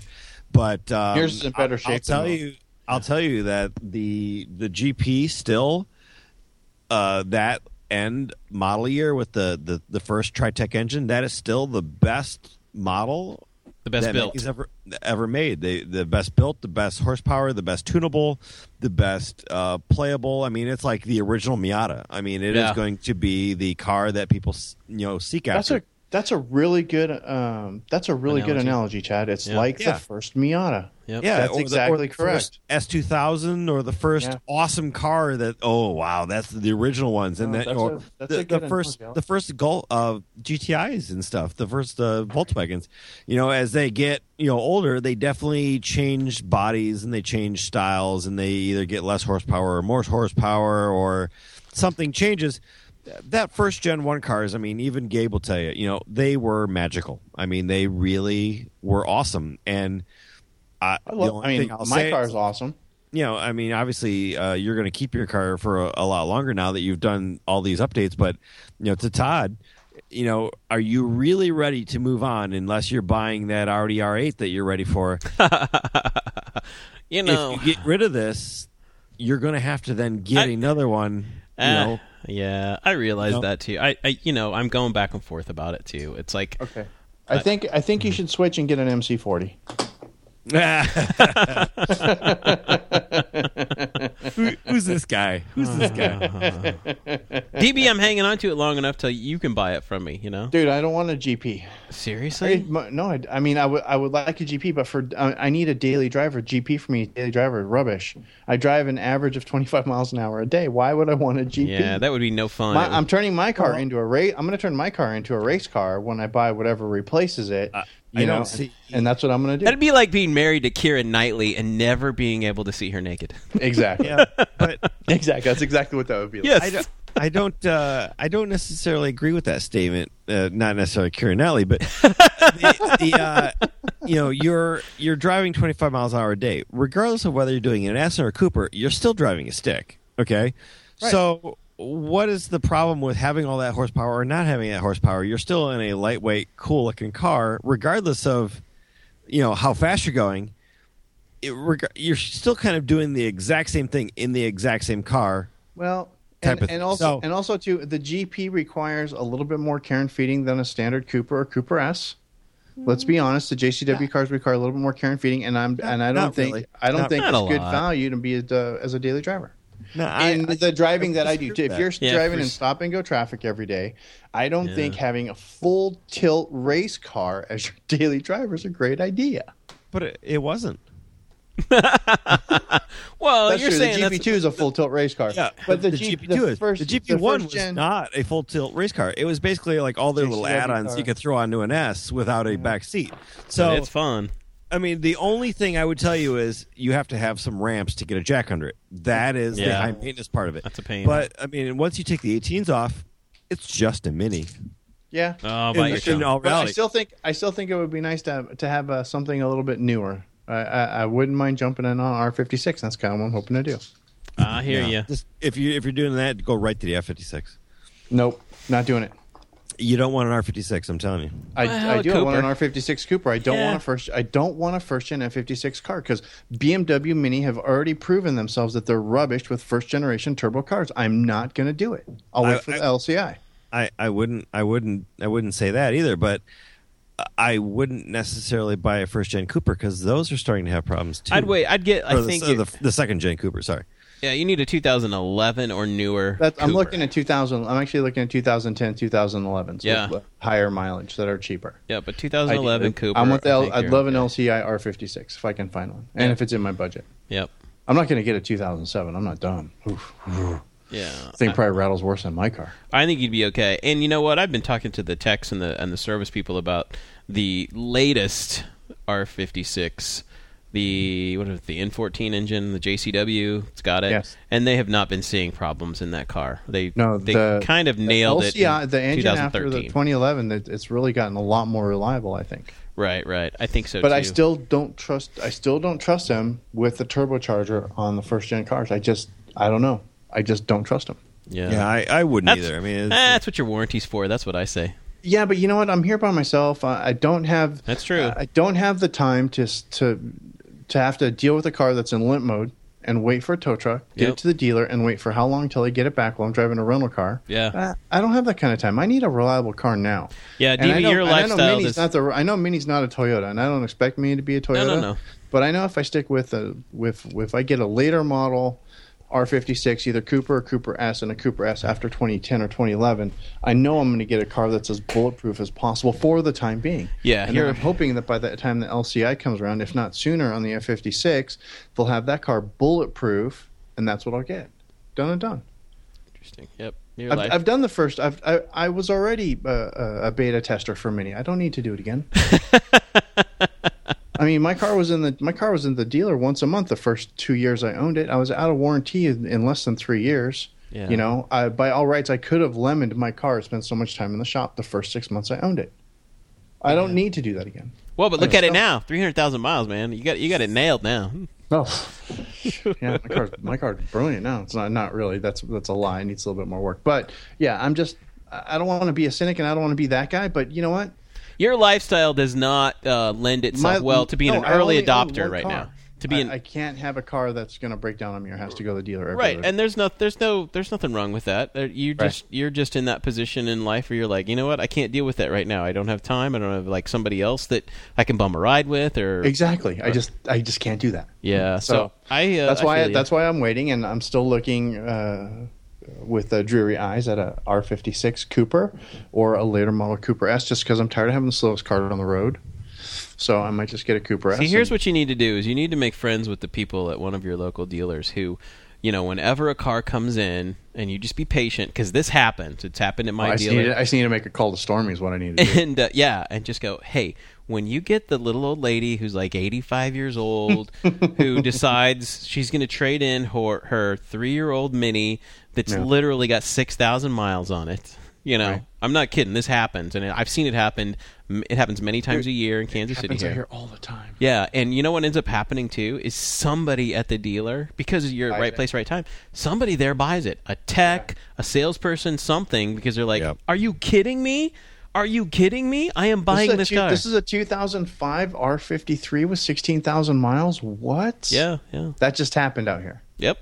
But um, Yours is in better shape I'll tell than you. I'll tell you that the the GP still uh, that end model year with the, the the first Tritec engine that is still the best model The best that built. Maggie's ever ever made. They the best built, the best horsepower, the best tunable, the best uh, playable. I mean, it's like the original Miata. I mean, it is Yeah. going to be the car that people you know seek That's after. A that's a really good um that's a really good Analogy. analogy, Chad. It's Yeah. like Yeah. the first Miata. Yep. yeah, That's or the- exactly or the correct. S two thousand or the first Yeah. awesome car that oh wow that's the original ones and No, that that's or a- that's the, a good the first analogy. the first Gol uh, GTI's and stuff the first uh, Volkswagens you know as they get you know older they definitely change bodies and they change styles and they either get less horsepower or more horsepower or something changes that first gen one cars, I mean, even Gabe will tell you, you know, they were magical. I mean, they really were awesome. And I, I, the love, only I mean, thing my say car is- is awesome. you know, I mean, obviously, uh, you're going to keep your car for a, a lot longer now that you've done all these updates. But you know, to Todd, you know, are you really ready to move on unless you're buying that Audi R8 that you're ready for? You know, If you get rid of this, you're going to have to then get I- another one. You Uh, know, yeah, I realize Nope. that too. I, I, you know, I'm going back and forth about it too. It's like, Okay. I think I think you should switch and get an MC40. Who, who's this guy? Who's this guy? DB, I'm hanging on to it long enough till you can buy it from me. You know, Dude, I don't want a GP. seriously. I- no, I, I mean, I would I would like a GP, but for I I need a daily driver. GP for me, daily driver, is rubbish. I drive an average of 25 miles an hour a day. Why would I want a GP? Yeah, that would be no fun. My, I'm turning my car into a race. I'm going to turn my car into a race car when I buy whatever replaces it. you I know, don't see- and that's what I'm going to do. That'd be like being married to Keira Knightley and never being able to see her naked. exactly. yeah, but Exactly. That's exactly what that would be. Like. Yes. I don't. I don't. Uh, I don't necessarily agree with that statement. Uh, not necessarily Keira Knightley, but the, the uh, you know you're you're driving 25 miles an hour a day, regardless of whether you're doing an Aston or a Cooper. You're still driving a stick. Okay, Right. so what is the problem with having all that horsepower or not having that horsepower? You're still in a lightweight, cool looking car, regardless of you know how fast you're going. It, reg- you're still kind of doing the exact same thing in the exact same car. Well, type and, of and thing. also So- and also too, the GP requires a little bit more care and feeding than a standard Cooper or Cooper S. Let's be honest, the JCW cars require a little bit more care and feeding, and I'm and I don't not think really. I don't Not- think Not it's good lot. value to be a, uh, as a daily driver. No, I- in I- the driving that I do, too. if you're Yeah, driving in s- stop and go traffic every day, I don't Yeah. think having a full tilt race car as your daily driver is a great idea. But it, it wasn't. well, That's you're true. saying the GP2 is a full tilt race car. Yeah, but the, G- GP2 the is first, the GP1 first was gen, not a full tilt race car. It was basically like all their little add-ons car. you could throw onto an S without a back seat. So it's fun. I mean, the only thing I would tell you is you have to have some ramps to get a jack under it. That is the Yeah. high maintenance part of it. That's a pain. But I mean, once you take the 18s off, it's just a mini. Yeah. Oh, In- by in yourself. all But I still think I still think it would be nice to have, to have uh, something a little bit newer. I, I, I wouldn't mind jumping in on R56. That's kind of what I'm hoping to do. I hear you. Just, if you if you're doing that, go right to the F56. Nope, not doing it. You don't want an R56. I'm telling you. I, Well, I a do. I want an Cooper. R56 Cooper. I don't Yeah. want a first. I don't want a first gen F56 car because BMW Mini have already proven themselves that they're rubbish with first generation turbo cars. I'm not going to do it. I'll wait I- for the I- LCI. I, I wouldn't I wouldn't I wouldn't say that either, but I wouldn't necessarily buy a first gen Cooper because those are starting to have problems too. I'd wait. I'd get. I the, think. uh, the, the second gen Cooper. Sorry. yeah, you need a 2011 or newer. That's, I'm looking at 2000. I'm actually looking at 2010, 2011s. Yeah. with higher mileage that are cheaper. Yeah, but 2011 Ideally. Cooper. I'm with the I L, think I'd love an okay. LCI R56 if I can find one, and Yeah. if it's in my budget. Yep. I'm not going to get a 2007. I'm not dumb. Oof. Yeah. Thing probably rattles worse than my car. I think you'd be okay. And you know what? I've been talking to the techs and the and the service people about the latest R56, the what is it, the N14 engine, the JCW. It's got it, Yes. and they have not been seeing problems in that car. They No, they the kind of nailed the it. LCI, in the engine after the 2011, it, it's really gotten a lot more reliable. I think. right, right. I think so. But too. I still don't trust. I still don't trust them with the turbocharger on the first gen cars. I just, I don't know. I just don't trust them. yeah. Yeah, I, I wouldn't That's, either. I mean, eh, it's, that's what your warranty's for. That's what I say. Yeah, but you know what? I'm here by myself. I, I don't have. That's true. I don't have the time to to to have to deal with a car that's in limp mode and wait for a tow truck, get Yep. it to the dealer, and wait for how long till they get it back while I'm driving a rental car. Yeah. Uh, I don't have that kind of time. I need a reliable car now. Yeah, I DV, your and I know lifestyle Mini's is not the. I know Mini's not a Toyota, and I don't expect Mini to be a Toyota. no, no. But I know if I stick with a with if I get a later model R56, either Cooper or Cooper S, and a Cooper S after 2010 or 2011, I know I'm going to get a car that's as bulletproof as possible for the time being. Yeah, and you're- I'm hoping that by the time the LCI comes around, if not sooner, on the F56, they'll have that car bulletproof, and that's what I'll get. Done and done. Interesting. Yep. I've. I've done the first. I've, I I was already uh, a beta tester for Mini. I don't need to do it again. I mean, my car was in the my car was in the dealer once a month the first two years I owned it. I was out of warranty in, in less than three years. Yeah. You know, I, by all rights, I could have lemoned my car. Spent so much time in the shop the first six months I owned it. I don't need to do that again. well, but look at it now. Three hundred thousand miles, man. You got you got it nailed now. Oh, yeah, my car's my car's brilliant now. It's not not really. That's that's a lie. It needs a little bit more work. But yeah, I'm just. I I don't want to be a cynic, and I don't want to be that guy. But you know what? Your lifestyle does not uh, lend itself My- well to being no, an I early only own adopter one right car. now. To be I, an I can't have a car that's going to break down on me or has to go to the dealer. Every right, other- and there's no there's no there's nothing wrong with that. You Right. just you're just in that position in life where you're like, you know what, I can't deal with that right now. I don't have time. I don't have like somebody else that I can bum a ride with or exactly. I just I just can't do that. yeah. So, So, I uh, that's I why feel that's why I'm waiting, and I'm still looking uh, with uh, dreary eyes at a R56 Cooper or a later model Cooper S, just because I'm tired of having the slowest car on the road. So I might just get a Cooper S. See, here's what you need to do: is you need to make friends with the people at one of your local dealers who, you know, whenever a car comes in, and you just be patient because this happens. It's happened at my I just, dealer. need to, I just need to make a call to Stormy. Is what I need to do. and uh, yeah, and just go, hey, when you get the little old lady who's like 85 years old, who decides she's going to trade in her, her three year old Mini that's Yeah. literally got 6,000 miles on it. You know, Right. I'm not kidding. This happens, and I've seen it happen. It happens many times a year in Kansas City here. here all the time. Yeah, and you know what ends up happening too is somebody at the dealer because you're at right place, right time. Somebody there buys it. A tech, a salesperson, something because they're like. "Are you kidding me? Are you kidding me? I am buying this, this, is a, two- car." this is a 2005 R53 with 16,000 miles. What? yeah, yeah, That just happened out here. yep,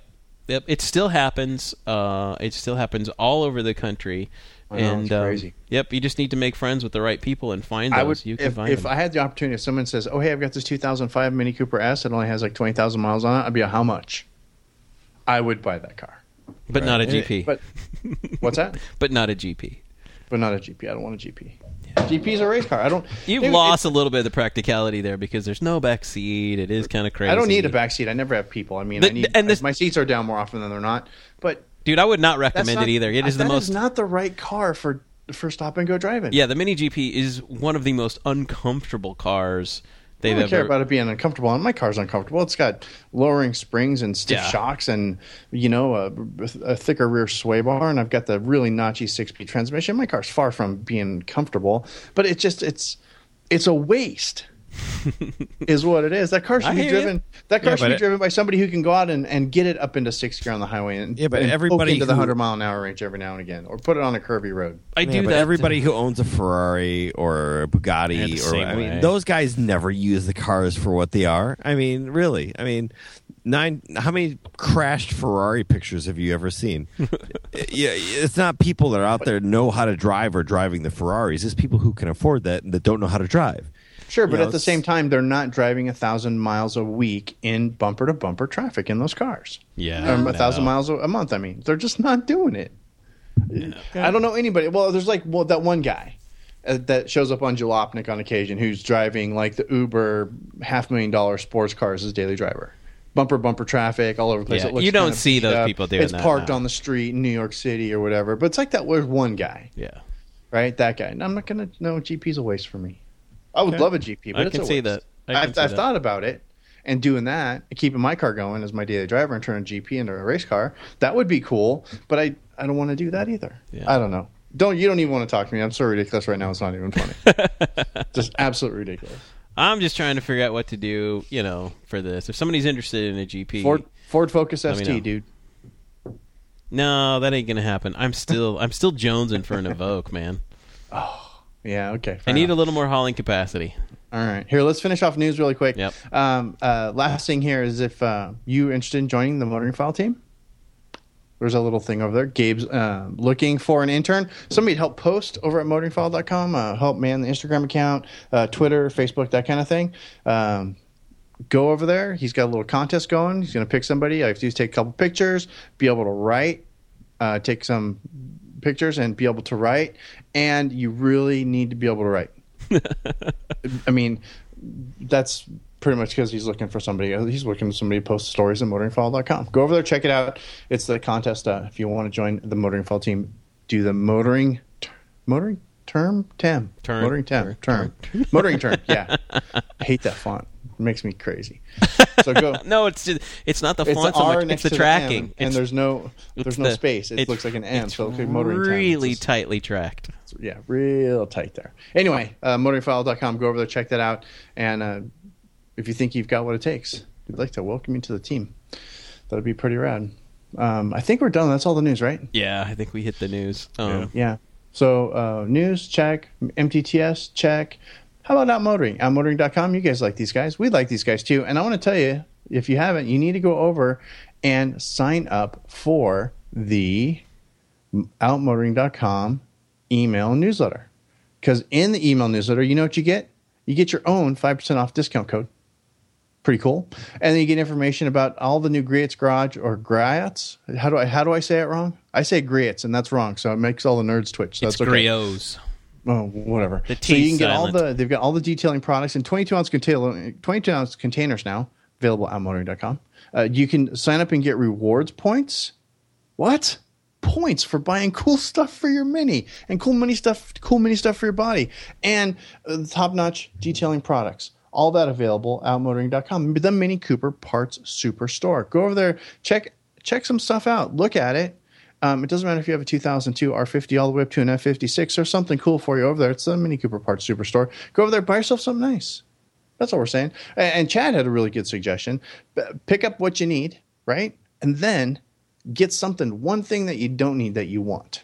yep. It still happens. Uh, it still happens all over the country. Know, and um, crazy. yep, you just need to make friends with the right people and find those. I would you can if, find if them. I had the opportunity. If someone says, "Oh, hey, I've got this 2005 Mini Cooper S. It only has like 20,000 miles on it," I'd be, like, "How much?" I would buy that car. but not a GP. But what's that? but not a GP. But not a GP. I don't want a GP. GP's a race car. I don't. You've Dude, lost a little bit of the practicality there because there's no back seat. It is kind of crazy. I don't need a back seat. I never have people. I mean, I need. and this- my seats are down more often than they're not. But Dude, I would not recommend not, it either. It is the that most. not the right car for for stop and go driving. yeah, the Mini GP is one of the most uncomfortable cars they've I don't care about it being uncomfortable. And my car's uncomfortable. It's got lowering springs and stiff Yeah. shocks, and you know a, a thicker rear sway bar, and I've got the really notchy six-speed transmission. My car's far from being comfortable, but it just it's it's a waste. Is what it is. That car should I be hear ya. driven. That car Yeah, should be it- driven by somebody who can go out and, and get it up into sixth gear on the highway and Yeah, but and everybody into the who- hundred mile an hour range every now and again, or put it on a curvy road. I Yeah, do but that. everybody who owns a Ferrari or a Bugatti the or I mean those guys never use the cars for what they are. I mean, really. I mean, nine how many crashed Ferrari pictures have you ever seen? yeah, it's not people that are out there know how to drive or driving the Ferraris. It's people who can afford that and that don't know how to drive. Sure, but know, at the same time, they're not driving a thousand miles a week in bumper to bumper traffic in those cars. Yeah, um, no. a thousand miles a month. I mean, they're just not doing it. I don't know anybody. Well, there's like well that one guy uh, that shows up on Jalopnik on occasion who's driving like the Uber half million dollar sports car as his daily driver. Bumper bumper traffic all over the place. Yeah, It looks you don't see those up. people doing It's that parked now. on the street in New York City or whatever. But it's like that. There's one guy, Yeah, right? That guy. And I'm not gonna. No, GP's a waste for me. I would Okay. love a GP, but I it's can a see waste. that. I can I've, see I've that. thought about it and doing that, and keeping my car going as my daily driver and turning a GP into a race car. That would be cool, but I I don't want to do that either. Yeah. I don't know. Don't you don't even want to talk to me? I'm so ridiculous right now. It's not even funny. Just absolutely ridiculous. I'm just trying to figure out what to do. You know, for this. If somebody's interested in a GP, Ford Ford Focus Let me know. ST, dude. no, that ain't gonna happen. I'm still, I'm still jonesing for an Evoque, man. Oh. Yeah, okay. I need enough. a little more hauling capacity. All right, here let's finish off news really quick. Yep. Um, uh, last thing here is if uh, you interested in joining the motoring file team. There's a little thing over there. Gabe's uh, looking for an intern. Somebody to help post over at motoringfile.com, uh, help man the Instagram account, uh, Twitter, Facebook, that kind of thing. Um, go over there. He's got a little contest going. He's going to pick somebody. I have to take a couple pictures, be able to write, uh, take some pictures, and be able to write. And you really need to be able to write. I mean, that's pretty much because he's looking for somebody. He's looking for somebody to post stories on motoringfile.com. Go over there, check it out. It's the contest. Uh, if you want to join the motoring file team, do the motoring, t- motoring term, tem, Turn. motoring tem, Turn. term, motoring term. Yeah, I hate that font. It makes me crazy. So go. No, it's just, it's not the It's font the so much. It's the to the M, tracking. and It's- there's no there's no the- space. It looks like an M, it's so it's like motoring really It's just- tightly tracked. Yeah, real tight there. Anyway, uh, motoringfile.com. Go over there, check that out. And uh, if you think you've got what it takes, we'd like to welcome you to the team. That'd be pretty rad. Um, I think we're done. That's all the news, right? Yeah, I think we hit the news. Um, Yeah. So uh, news, check. MTTS, check. How about Outmotoring? Outmotoring.com. You guys like these guys. We like these guys too. And I want to tell you, if you haven't, you need to go over and sign up for the outmotoring.com email newsletter. Because in the email newsletter, you know what you get? You get your own 5% off discount code. Pretty cool. And then you get information about all the new Griot's Garage or Griot's. How do I how do I say it wrong? I say Griot's and that's wrong. So it makes all the nerds twitch. So it's that's okay. griots. Oh, whatever. The so you can get all the they've got all the detailing products in 22 ounce container 22 ounce containers now available at motoring.com. Uh, you can sign up and get rewards points. What? Points for buying cool stuff for your mini and cool mini stuff, cool mini stuff for your body, and uh, top notch detailing products. All that available at motoring.com. The Mini Cooper Parts Superstore. Go over there, check check some stuff out, look at it. Um, it doesn't matter if you have a 2002 R50 all the way up to an F56 or something cool for you over there. It's the Mini Cooper Parts Superstore. Go over there, buy yourself something nice. That's all we're saying. And Chad had a really good suggestion. Pick up what you need, right? And then get something, one thing that you don't need that you want.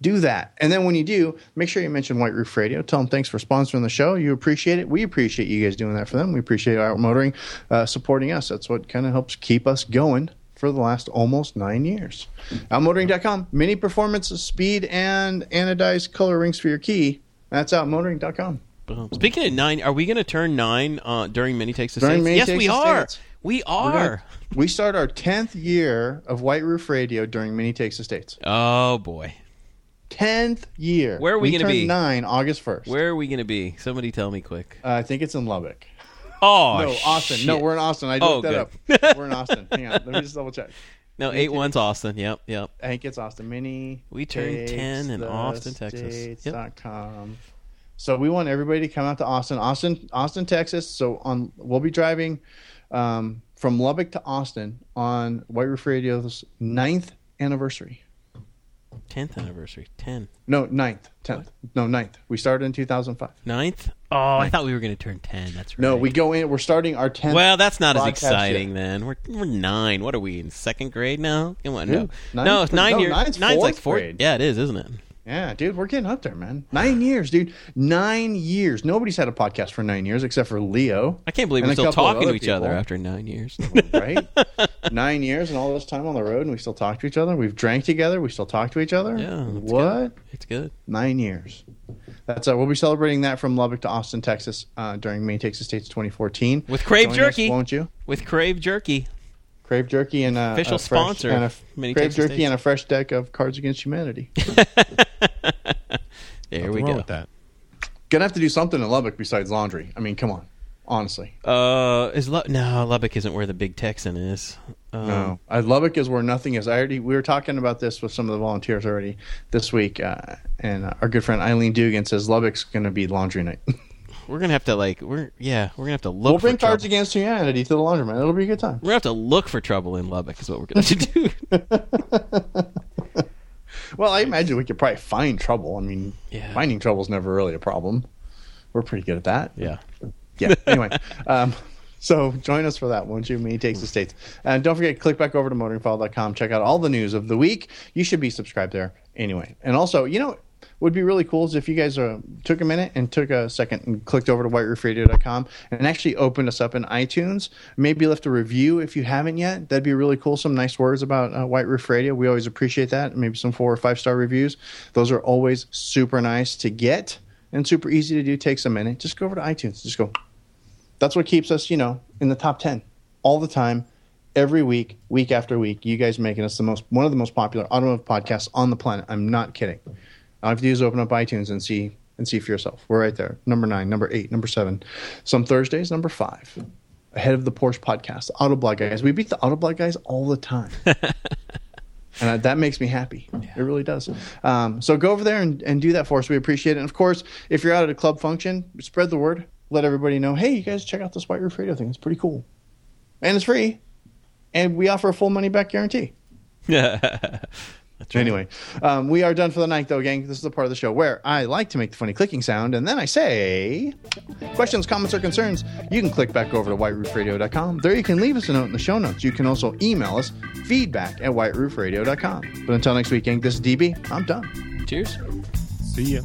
Do that. And then when you do, make sure you mention White Roof Radio. Tell them thanks for sponsoring the show. You appreciate it. We appreciate you guys doing that for them. We appreciate Outmotoring uh, supporting us. That's what kind of helps keep us going for the last almost nine years. Outmotoring.com. Mini performance, speed, and anodized color rings for your key. That's outmotoring.com. Speaking of nine, are we going to turn nine uh, during Mini Takes the During Mini yes, Takes we are. States. We We're gonna- we start our 10th year of White Roof Radio during Mini Takes the States. Oh boy, 10th year. Where are we gonna be? nine August 1st. where are we going to be? Somebody tell me quick. Uh, I think it's in Lubbock. Oh no, Austin. No, we're in Austin. I Oh, looked that good. up. We're in Austin. Hang on. Let me just double check. no eight one's Austin. Yep, yep. I think it's Austin. Mini. We turned 10 in Austin, Texas. Yep. dot com. So we want everybody to come out to Austin, Austin, Austin, Texas. So on, we'll be driving um, from Lubbock to Austin on White Roof Radio's ninth anniversary. Tenth anniversary. Ten. No, ninth, tenth. No, ninth. We started in 2005. Ninth? Oh, I thought we were going to turn ten. That's right. No, we go in. We're starting our tenth. Well, that's not as exciting year. then. We're we're nine. What are we in second grade now? Come on, Dude, no, nine- no, nine no, years. nine's nine's like fourth grade. Yeah, it is, isn't it? Yeah, dude, we're getting up there, man. Nine years, dude. Nine years. Nobody's had a podcast for nine years except for Leo. I can't believe we're still talking to each other after nine years. right? Nine years and all this time on the road, and we still talk to each other. We've drank together. We still talk to each other. Yeah, What? it's good. Nine years. That's uh, we'll be celebrating that from Lubbock to Austin, Texas, uh, during Mini Takes the States 2014 With Crave Join us, Jerky. won't you? With Crave Jerky. Crave Jerky and uh, Official a fresh, sponsor and a of Mini Crave Takes the Jerky States. and a fresh deck of Cards Against Humanity. There Nothing we wrong go. with that. Gonna have to do something in Lubbock besides laundry. I mean, come on, honestly. Uh, is Lu- no Lubbock isn't where the big Texan is. Um, No, I, Lubbock is where nothing is. I already we were talking about this with some of the volunteers already this week, uh, and uh, our good friend Eileen Dugan says Lubbock's going to be laundry night. we're gonna have to like we're yeah we're gonna have to look. we'll for bring Cards. Against Humanity to the laundromat. It'll be a good time. We're gonna have to look for trouble in Lubbock. Is what we're gonna have to do. Well, I imagine we could probably find trouble. I mean, Yeah. finding trouble is never really a problem. We're pretty good at that. yeah. yeah. Anyway, um, so join us for that, won't you? Me takes the states, and don't forget click back over to motoringfile.com. Check out all the news of the week. You should be subscribed there anyway. And also, you know, would be really cool is if you guys uh, took a minute and took a second and clicked over to whiteroofradio.com and actually opened us up in iTunes. Maybe left a review if you haven't yet. That'd be really cool. Some nice words about uh, White Roof Radio. We always appreciate that. Maybe some four or five star reviews. Those are always super nice to get and super easy to do. Takes a minute. Just go over to iTunes. Just go that's what keeps us, you know, in the top 10 all the time, every week, week after week. You guys making us the most, one of the most popular automotive podcasts on the planet. I'm not kidding. All you have to do is open up iTunes and see and see for yourself. We're right there. Number nine, number eight, number seven. Some Thursdays, number five. Ahead of the Porsche podcast, Autoblog guys. We beat the Autoblog guys all the time. and that makes me happy. It really does. Um, so go over there and, and do that for us. We appreciate it. And of course, if you're out at a club function, spread the word. Let everybody know. Hey, you guys check out this White Roof Radio thing. It's pretty cool, and it's free, and we offer a full money back guarantee. That's right. Anyway, um, we are done for the night, though, gang. This is the part of the show where I like to make the funny clicking sound, and then I say, questions, comments, or concerns, you can click back over to whiteroofradio.com. There you can leave us a note in the show notes. You can also email us feedback at whiteroofradio.com. But until next week, gang, this is DB. I'm done. Cheers. See ya.